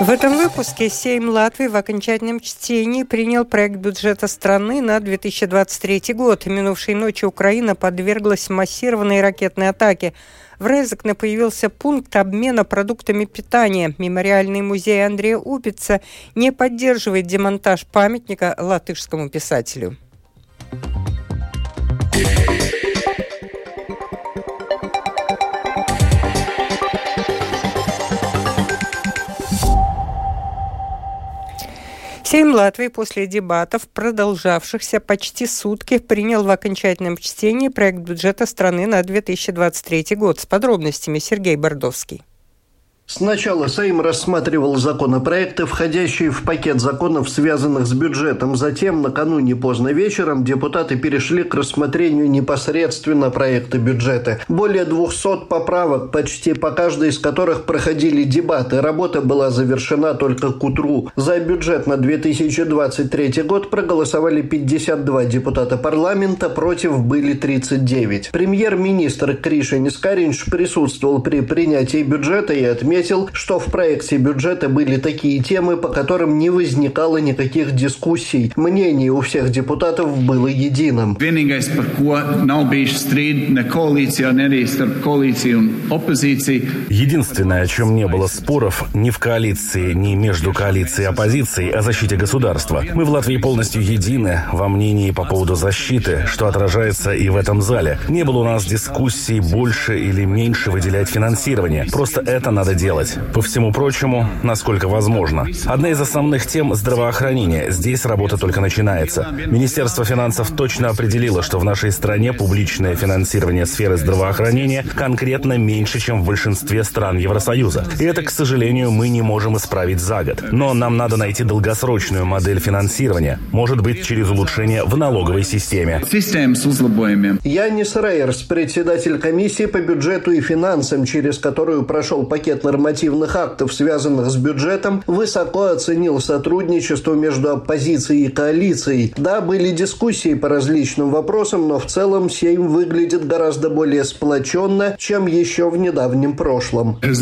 В этом выпуске Сейм Латвии в окончательном чтении принял проект бюджета страны на 2023 год. Минувшей ночью Украина подверглась массированной ракетной атаке. В Резекне появился пункт обмена продуктами питания. Мемориальный музей Андрея Упица не поддерживает демонтаж памятника латышскому писателю. Сейм Латвии после дебатов, продолжавшихся почти сутки, принял в окончательном чтении проект бюджета страны на 2023 год. С подробностями Сергей Бордовский. Сначала Сейм рассматривал законопроекты, входящие в пакет законов, связанных с бюджетом. Затем, накануне поздно вечером, депутаты перешли к рассмотрению непосредственно проекта бюджета. Более 200 поправок, почти по каждой из которых проходили дебаты. Работа была завершена только к утру. За бюджет на 2023 год проголосовали 52 депутата парламента, против были 39. Премьер-министр Криша Нискаринч присутствовал при принятии бюджета и отметил, отметил, что в проекте бюджета были такие темы, по которым не возникало никаких дискуссий. Мнение у всех депутатов было единым. Единственное, о чем не было споров ни в коалиции, ни между коалицией и оппозицией о защите государства. Мы в Латвии полностью едины во мнении по поводу защиты, что отражается и в этом зале. Не было у нас дискуссий больше или меньше выделять финансирование. Просто это надо делать делать. По всему прочему, насколько возможно. Одна из основных тем – здравоохранение. Здесь работа только начинается. Министерство финансов точно определило, что в нашей стране публичное финансирование сферы здравоохранения конкретно меньше, чем в большинстве стран Евросоюза. И это, к сожалению, мы не можем исправить за год. Но нам надо найти долгосрочную модель финансирования. Может быть, через улучшение в налоговой системе. Янис Рейерс, председатель комиссии по бюджету и финансам, через которую прошел пакет нормативных актов, связанных с бюджетом, высоко оценил сотрудничество между оппозицией и коалицией. Да, были дискуссии по различным вопросам, но в целом Сейм выглядит гораздо более сплоченно, чем еще в недавнем прошлом. Я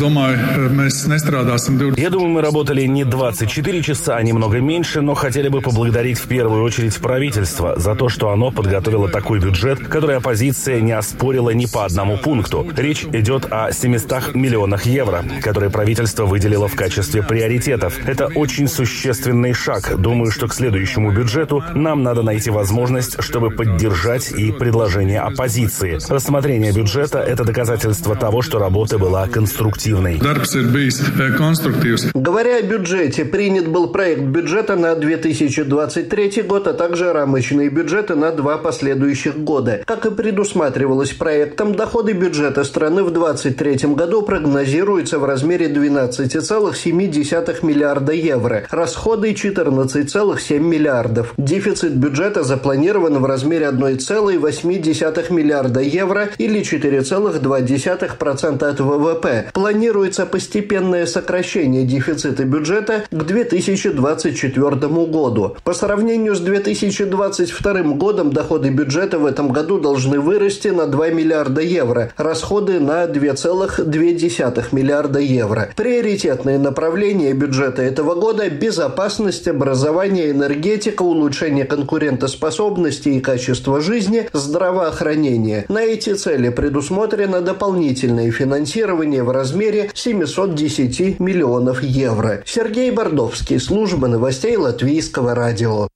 думаю, мы работали не 24 часа, а немного меньше, но хотели бы поблагодарить в первую очередь правительство за то, что оно подготовило такой бюджет, который оппозиция не оспорила ни по одному пункту. Речь идет о 700 миллионах евро, которые правительство выделило в качестве приоритетов. Это очень существенный шаг. Думаю, что к следующему бюджету нам надо найти возможность, чтобы поддержать и предложение оппозиции. Рассмотрение бюджета – это доказательство того, что работа была конструктивной. Говоря о бюджете, принят был проект бюджета на 2023 год, а также рамочные бюджеты на два последующих года. Как и предусматривалось проектом, доходы бюджета страны в 2023 году прогнозируются в размере 12,7 миллиарда евро, расходы 14,7 миллиардов. Дефицит бюджета запланирован в размере 1,8 миллиарда евро или 4,2% от ВВП. Планируется постепенное сокращение дефицита бюджета к 2024 году. По сравнению с 2022 годом доходы бюджета в этом году должны вырасти на 2 миллиарда евро, расходы на 2,2 миллиарда евро. Приоритетные направления бюджета этого года – безопасность, образование, энергетика, улучшение конкурентоспособности и качества жизни, здравоохранение. На эти цели предусмотрено дополнительное финансирование в размере 710 миллионов евро. Сергей Бордовский, служба новостей Латвийского радио.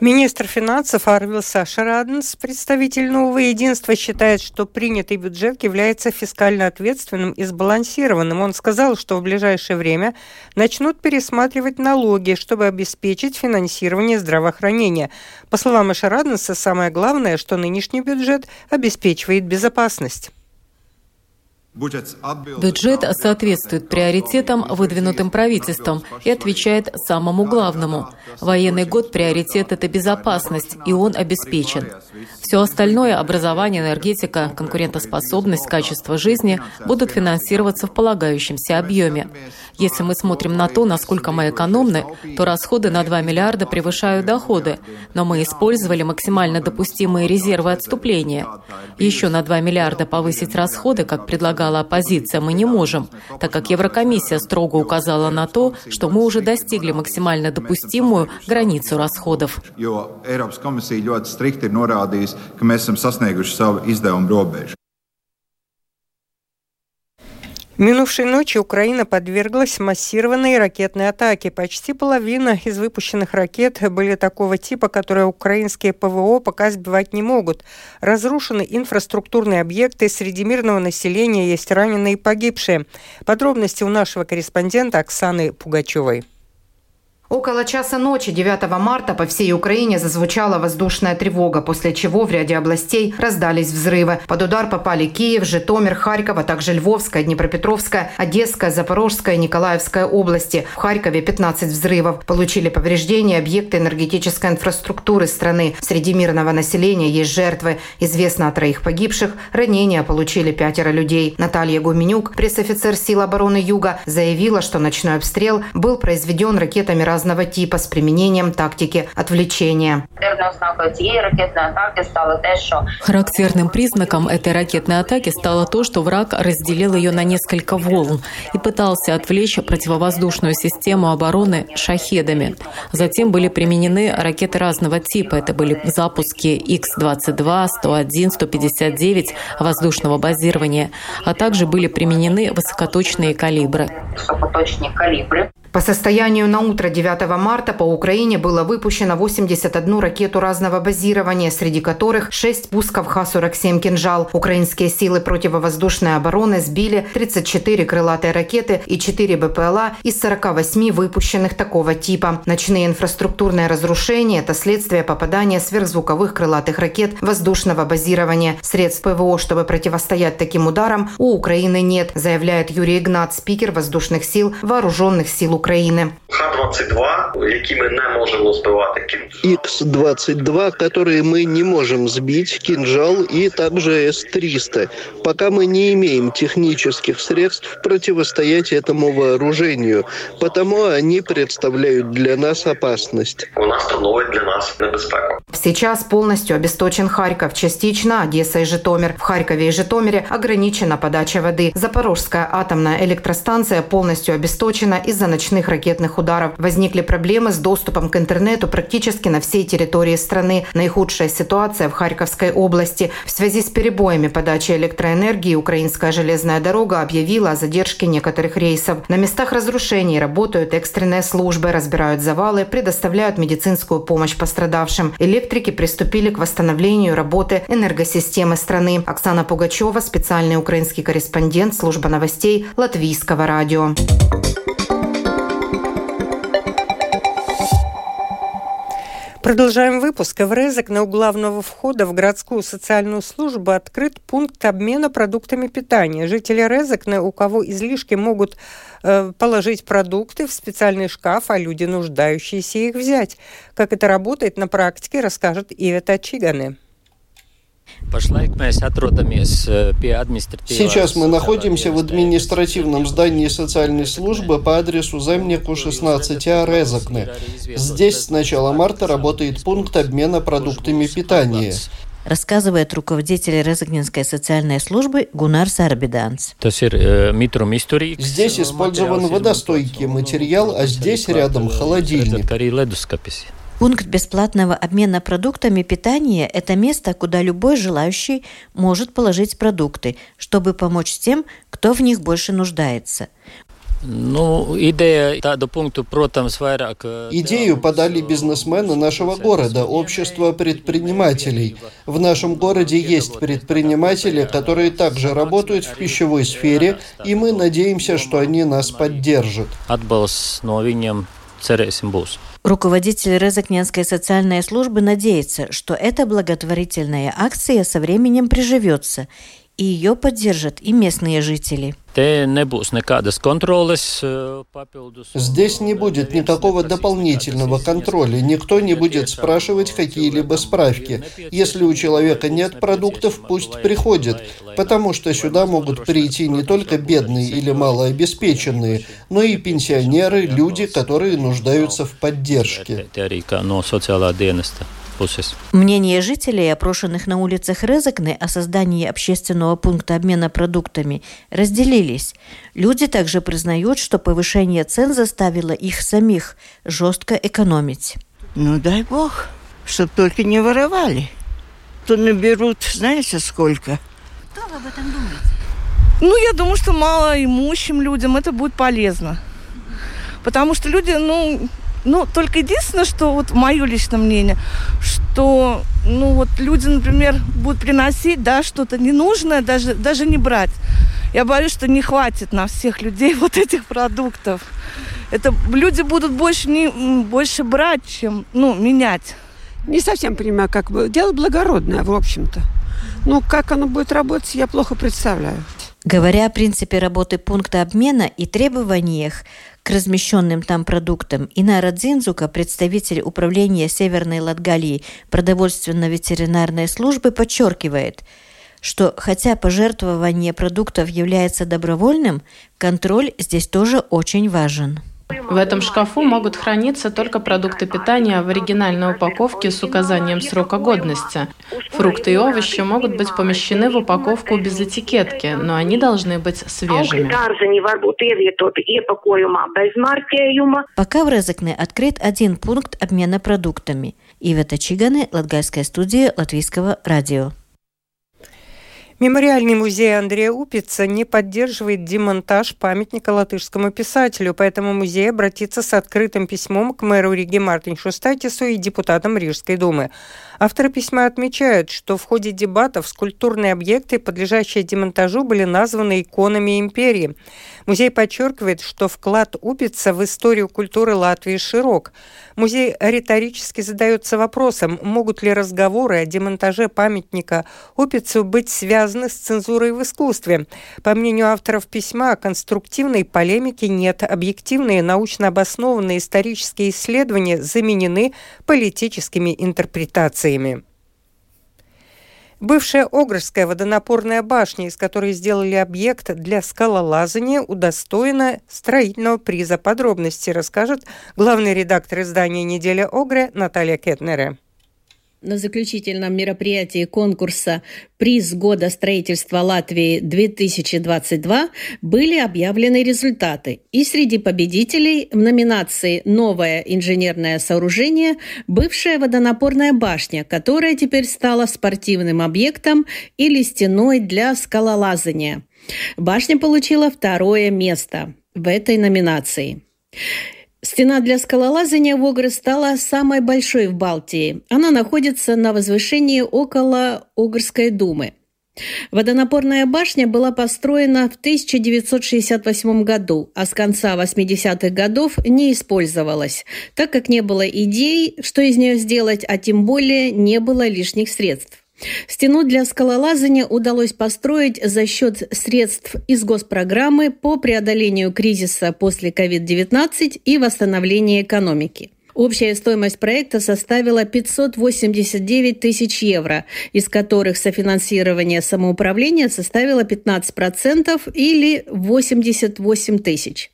Министр финансов Арвил Сашараденс, представитель нового единства, считает, что принятый бюджет является фискально ответственным и сбалансированным. Он сказал, что в ближайшее время начнут пересматривать налоги, чтобы обеспечить финансирование здравоохранения. По словам Ашараденса, самое главное, что нынешний бюджет обеспечивает безопасность. Бюджет соответствует приоритетам, выдвинутым правительством, и отвечает самому главному. Военный год приоритет – это безопасность, и он обеспечен. Все остальное – образование, энергетика, конкурентоспособность, качество жизни – будут финансироваться в полагающемся объеме. Если мы смотрим на то, насколько мы экономны, то расходы на 2 миллиарда превышают доходы, но мы использовали максимально допустимые резервы отступления. Еще на 2 миллиарда повысить расходы, как предлагает предлагала оппозиция, мы не можем, так как Еврокомиссия строго указала на то, что мы уже достигли максимально допустимую границу расходов. Минувшей ночью Украина подверглась массированной ракетной атаке. Почти половина из выпущенных ракет были такого типа, которые украинские ПВО пока сбивать не могут. Разрушены инфраструктурные объекты, среди мирного населения есть раненые и погибшие. Подробности у нашего корреспондента Оксаны Пугачевой. Около часа ночи 9 марта по всей Украине зазвучала воздушная тревога, после чего в ряде областей раздались взрывы. Под удар попали Киев, Житомир, Харьков, а также Львовская, Днепропетровская, Одесская, Запорожская, Николаевская области. В Харькове 15 взрывов. Получили повреждения объекты энергетической инфраструктуры страны. Среди мирного населения есть жертвы. Известно о троих погибших. Ранения получили пятеро людей. Наталья Гуменюк, пресс-офицер сил обороны Юга, заявила, что ночной обстрел был произведен ракетами разного типа с применением тактики отвлечения. Характерным признаком этой ракетной атаки стало то, что враг разделил ее на несколько волн и пытался отвлечь противовоздушную систему обороны шахедами. Затем были применены ракеты разного типа. Это были запуски Х-22, 101, 159 воздушного базирования, а также были применены высокоточные калибры. По состоянию на утро 9 марта по Украине было выпущено 81 ракету разного базирования, среди которых 6 пусков Х-47 «Кинжал». Украинские силы противовоздушной обороны сбили 34 крылатые ракеты и 4 БПЛА из 48 выпущенных такого типа. Ночные инфраструктурные разрушения – это следствие попадания сверхзвуковых крылатых ракет воздушного базирования. Средств ПВО, чтобы противостоять таким ударам, у Украины нет, заявляет Юрий Игнат, спикер воздушных сил Вооруженных сил України. Х-22, які ми не можемо збивати Х-22, которые мы не можем сбить, кинжал и также С-300. Пока мы не имеем технических средств противостоять этому вооружению, потому они представляют для нас опасность. Вона становить для нас небезпеку. Сейчас полностью обесточен Харьков, частично Одесса и Житомир. В Харькове и Житомире ограничена подача воды. Запорожская атомная электростанция полностью обесточена из-за ночных ракетных ударов. Возникли проблемы с доступом к интернету практически на всей территории страны. Наихудшая ситуация в Харьковской области. В связи с перебоями подачи электроэнергии украинская железная дорога объявила о задержке некоторых рейсов. На местах разрушений работают экстренные службы, разбирают завалы, предоставляют медицинскую помощь пострадавшим. Электрики приступили к восстановлению работы энергосистемы страны. Оксана Пугачева, специальный украинский корреспондент служба новостей Латвийского радио. Продолжаем выпуск. В Резекне у главного входа в городскую социальную службу открыт пункт обмена продуктами питания. Жители Резекне, у кого излишки, могут э, положить продукты в специальный шкаф, а люди, нуждающиеся, их взять. Как это работает на практике, расскажет Ивета Чиганы. Э, Сейчас мы находимся в административном здании социальной службы по адресу Земнику 16А Резакне. Здесь с начала марта работает пункт обмена продуктами питания. Рассказывает руководитель Резакнинской социальной службы Гунар Сарбиданс. Э, здесь использован водостойкий материал, а здесь рядом холодильник. Пункт бесплатного обмена продуктами питания – это место, куда любой желающий может положить продукты, чтобы помочь тем, кто в них больше нуждается. Ну, идея до пункту, протams, vairāk... Идею подали бизнесмены нашего города, общество предпринимателей. В нашем городе есть предприниматели, которые также работают в пищевой сфере, и мы надеемся, что они нас поддержат. Atbalsts no viņiem cerēsim būs. Руководитель Резакненской социальной службы надеется, что эта благотворительная акция со временем приживется, и ее поддержат и местные жители. Э, Здесь не будет никакого дополнительного контроля. Никто не будет спрашивать какие-либо справки. Если у человека нет продуктов, пусть приходит, потому что сюда могут прийти не только бедные или малообеспеченные, но и пенсионеры, люди, которые нуждаются в поддержке. Мнение жителей, опрошенных на улицах Резакны о создании общественного пункта обмена продуктами, разделились. Люди также признают, что повышение цен заставило их самих жестко экономить. Ну дай бог, чтобы только не воровали. То наберут, знаете, сколько? Что вы об этом думаете? Ну, я думаю, что малоимущим людям это будет полезно. Потому что люди, ну, ну, только единственное, что вот мое личное мнение, что, ну, вот люди, например, будут приносить, да, что-то ненужное, даже, даже не брать. Я боюсь, что не хватит на всех людей вот этих продуктов. Это люди будут больше, не, больше брать, чем, ну, менять. Не совсем понимаю, как бы. Дело благородное, в общем-то. Ну, как оно будет работать, я плохо представляю. Говоря о принципе работы пункта обмена и требованиях к размещенным там продуктам, Инара Дзинзука, представитель управления Северной Латгалии продовольственно-ветеринарной службы, подчеркивает, что хотя пожертвование продуктов является добровольным, контроль здесь тоже очень важен. В этом шкафу могут храниться только продукты питания в оригинальной упаковке с указанием срока годности. Фрукты и овощи могут быть помещены в упаковку без этикетки, но они должны быть свежими. Пока в Резекне открыт один пункт обмена продуктами. Ивета Чиганы, Латгальская студия Латвийского радио. Мемориальный музей Андрея Упица не поддерживает демонтаж памятника латышскому писателю, поэтому музей обратится с открытым письмом к мэру Риги Мартин Шустатису и депутатам Рижской думы. Авторы письма отмечают, что в ходе дебатов скульптурные объекты, подлежащие демонтажу, были названы иконами империи. Музей подчеркивает, что вклад Упица в историю культуры Латвии широк. Музей риторически задается вопросом, могут ли разговоры о демонтаже памятника Упицу быть связаны с цензурой в искусстве. По мнению авторов письма, конструктивной полемики нет. Объективные, научно обоснованные исторические исследования заменены политическими интерпретациями инновациями. Бывшая Огрская водонапорная башня, из которой сделали объект для скалолазания, удостоена строительного приза. Подробности расскажет главный редактор издания «Неделя Огры» Наталья Кетнере. На заключительном мероприятии конкурса «Приз года строительства Латвии-2022» были объявлены результаты. И среди победителей в номинации «Новое инженерное сооружение» бывшая водонапорная башня, которая теперь стала спортивным объектом или стеной для скалолазания. Башня получила второе место в этой номинации. Стена для скалолазания в Огры стала самой большой в Балтии. Она находится на возвышении около Огрской думы. Водонапорная башня была построена в 1968 году, а с конца 80-х годов не использовалась, так как не было идей, что из нее сделать, а тем более не было лишних средств. Стену для скалолазания удалось построить за счет средств из госпрограммы по преодолению кризиса после COVID-19 и восстановления экономики. Общая стоимость проекта составила 589 тысяч евро, из которых софинансирование самоуправления составило 15% или 88 тысяч.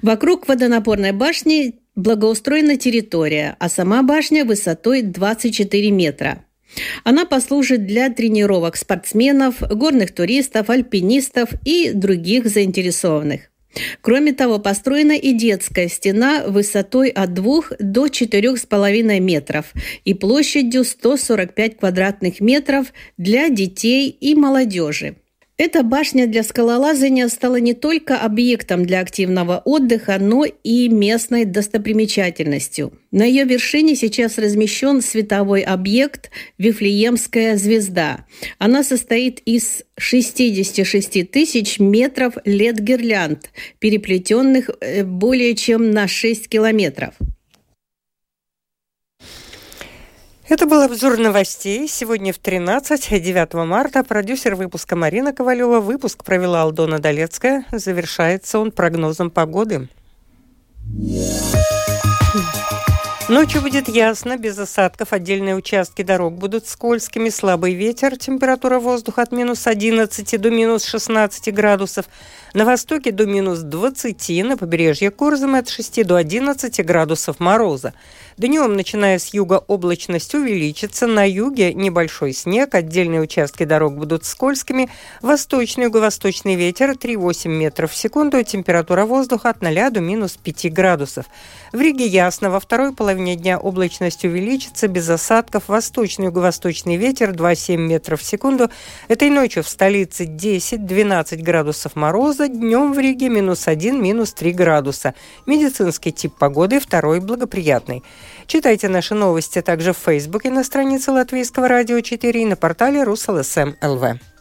Вокруг водонапорной башни благоустроена территория, а сама башня высотой 24 метра. Она послужит для тренировок спортсменов, горных туристов, альпинистов и других заинтересованных. Кроме того, построена и детская стена высотой от 2 до 4,5 метров и площадью 145 квадратных метров для детей и молодежи. Эта башня для скалолазания стала не только объектом для активного отдыха, но и местной достопримечательностью. На ее вершине сейчас размещен световой объект «Вифлеемская звезда». Она состоит из 66 тысяч метров лет-гирлянд, переплетенных э, более чем на 6 километров. Это был обзор новостей. Сегодня в 13, 9 марта. Продюсер выпуска Марина Ковалева. Выпуск провела Алдона Долецкая. Завершается он прогнозом погоды. Ночью будет ясно, без осадков. Отдельные участки дорог будут скользкими. Слабый ветер. Температура воздуха от минус 11 до минус 16 градусов. На востоке до минус 20. На побережье Курзамы от 6 до 11 градусов мороза. Днем, начиная с юга, облачность увеличится. На юге небольшой снег. Отдельные участки дорог будут скользкими. Восточный юго-восточный ветер 3,8 метров в секунду. Температура воздуха от 0 до минус 5 градусов. В Риге ясно. Во второй половине дня облачность увеличится, без осадков. Восточный юго-восточный ветер 2,7 метров в секунду. Этой ночью в столице 10-12 градусов мороза, днем в Риге минус 1, минус 3 градуса. Медицинский тип погоды второй благоприятный. Читайте наши новости также в Фейсбуке на странице Латвийского радио 4 и на портале РусЛСМ ЛВ.